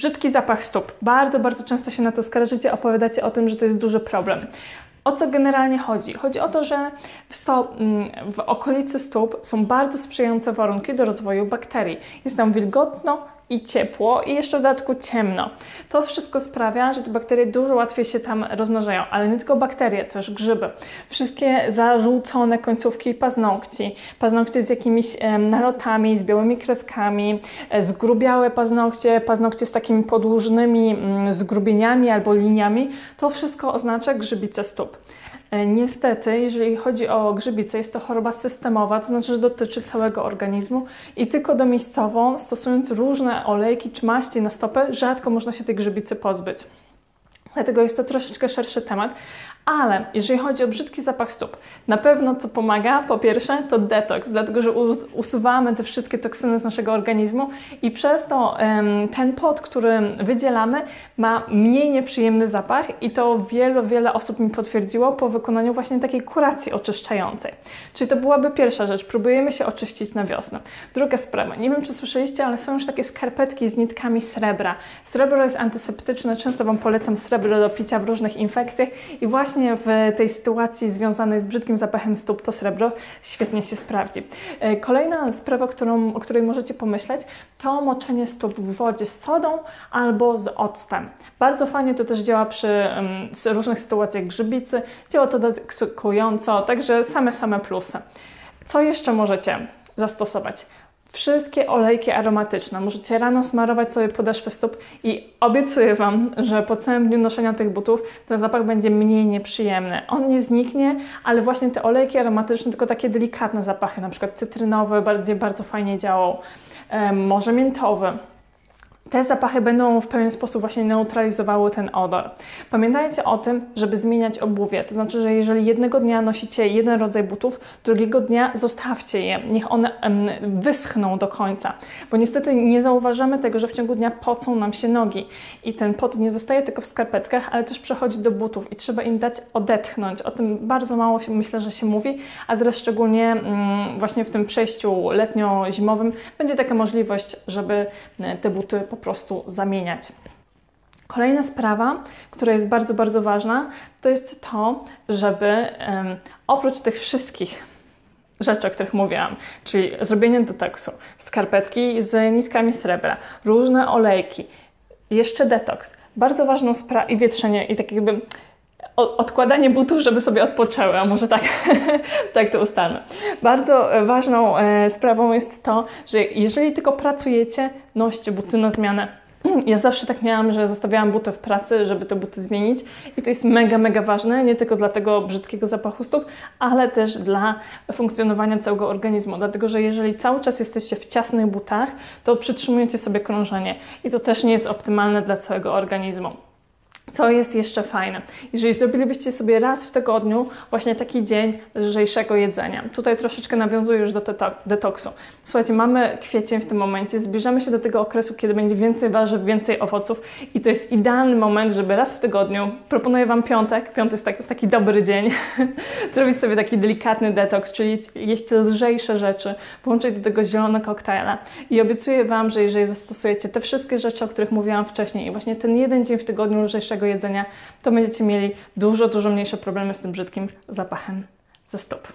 Brzydki zapach stóp. Bardzo, bardzo często się na to skarżycie, opowiadacie o tym, że to jest duży problem. O co generalnie chodzi? Chodzi o to, że w, sto, mm, w okolicy stóp są bardzo sprzyjające warunki do rozwoju bakterii. Jest tam wilgotno, i ciepło i jeszcze w dodatku ciemno. To wszystko sprawia, że te bakterie dużo łatwiej się tam rozmnażają, ale nie tylko bakterie, też grzyby. Wszystkie zażółcone końcówki paznokci, paznokcie z jakimiś nalotami, z białymi kreskami, e, zgrubiałe paznokcie, paznokcie z takimi podłużnymi mm, zgrubieniami albo liniami, to wszystko oznacza grzybice stóp. E, niestety, jeżeli chodzi o grzybicę, jest to choroba systemowa, to znaczy, że dotyczy całego organizmu i tylko domiejscowo, stosując różne olejki czy maści na stopę, rzadko można się tej grzybicy pozbyć. Dlatego jest to troszeczkę szerszy temat, ale jeżeli chodzi o brzydki zapach stóp, na pewno co pomaga, po pierwsze to detoks, dlatego że usuwamy te wszystkie toksyny z naszego organizmu i przez to ten pot, który wydzielamy, ma mniej nieprzyjemny zapach i to wiele, wiele osób mi potwierdziło po wykonaniu właśnie takiej kuracji oczyszczającej. Czyli to byłaby pierwsza rzecz, próbujemy się oczyścić na wiosnę. Druga sprawa, nie wiem czy słyszeliście, ale są już takie skarpetki z nitkami srebra. Srebro jest antyseptyczne, często Wam polecam srebro do picia w różnych infekcjach i właśnie właśnie w tej sytuacji związanej z brzydkim zapachem stóp to srebro świetnie się sprawdzi. E, kolejna sprawa, którą, o której możecie pomyśleć, to moczenie stóp w wodzie z sodą albo z octem. Bardzo fajnie to też działa przy um, różnych sytuacjach grzybicy, działa to detoksująco, także same, same plusy. Co jeszcze możecie zastosować? Wszystkie olejki aromatyczne. Możecie rano smarować sobie podeszwy stóp i obiecuję Wam, że po całym dniu noszenia tych butów ten zapach będzie mniej nieprzyjemny. On nie zniknie, ale właśnie te olejki aromatyczne, tylko takie delikatne zapachy, na przykład cytrynowy, bardziej bardzo fajnie działał, może miętowy te zapachy będą w pewien sposób właśnie neutralizowały ten odor. Pamiętajcie o tym, żeby zmieniać obuwie. To znaczy, że jeżeli jednego dnia nosicie jeden rodzaj butów, drugiego dnia zostawcie je. Niech one wyschną do końca. Bo niestety nie zauważamy tego, że w ciągu dnia pocą nam się nogi. I ten pot nie zostaje tylko w skarpetkach, ale też przechodzi do butów i trzeba im dać odetchnąć. O tym bardzo mało się, myślę, że się mówi, a teraz szczególnie mm, właśnie w tym przejściu letnio-zimowym będzie taka możliwość, żeby e, te buty po prostu zamieniać. Kolejna sprawa, która jest bardzo, bardzo ważna, to jest to, żeby um, oprócz tych wszystkich rzeczy, o których mówiłam, czyli zrobienie detoksu, skarpetki z nitkami srebra, różne olejki, jeszcze detoks, bardzo ważną sprawą i wietrzenie i tak jakby odkładanie butów, żeby sobie odpoczęły, a może tak, tak to ustalmy. Bardzo ważną e, sprawą jest to, że jeżeli tylko pracujecie, noście buty na zmianę. Ja zawsze tak miałam, że zostawiałam buty w pracy, żeby te buty zmienić i to jest mega, mega ważne, nie tylko dla tego brzydkiego zapachu stóp, ale też dla funkcjonowania całego organizmu, dlatego że jeżeli cały czas jesteście w ciasnych butach, to przytrzymujecie sobie krążenie i to też nie jest optymalne dla całego organizmu. Co jest jeszcze fajne? Jeżeli zrobilibyście sobie raz w tygodniu właśnie taki dzień lżejszego jedzenia, tutaj troszeczkę nawiązuję już do detoksu. Słuchajcie, mamy kwiecień w tym momencie, zbliżamy się do tego okresu, kiedy będzie więcej warzyw, więcej owoców i to jest idealny moment, żeby raz w tygodniu, proponuję Wam piątek, piątek jest taki, taki dobry dzień, zrobić sobie taki delikatny detoks, czyli jeść lżejsze rzeczy, włączyć do tego zielone koktajle i obiecuję Wam, że jeżeli zastosujecie te wszystkie rzeczy, o których mówiłam wcześniej i właśnie ten jeden dzień w tygodniu lżejszego jedzenia, to będziecie mieli dużo, dużo mniejsze problemy z tym brzydkim zapachem ze stóp.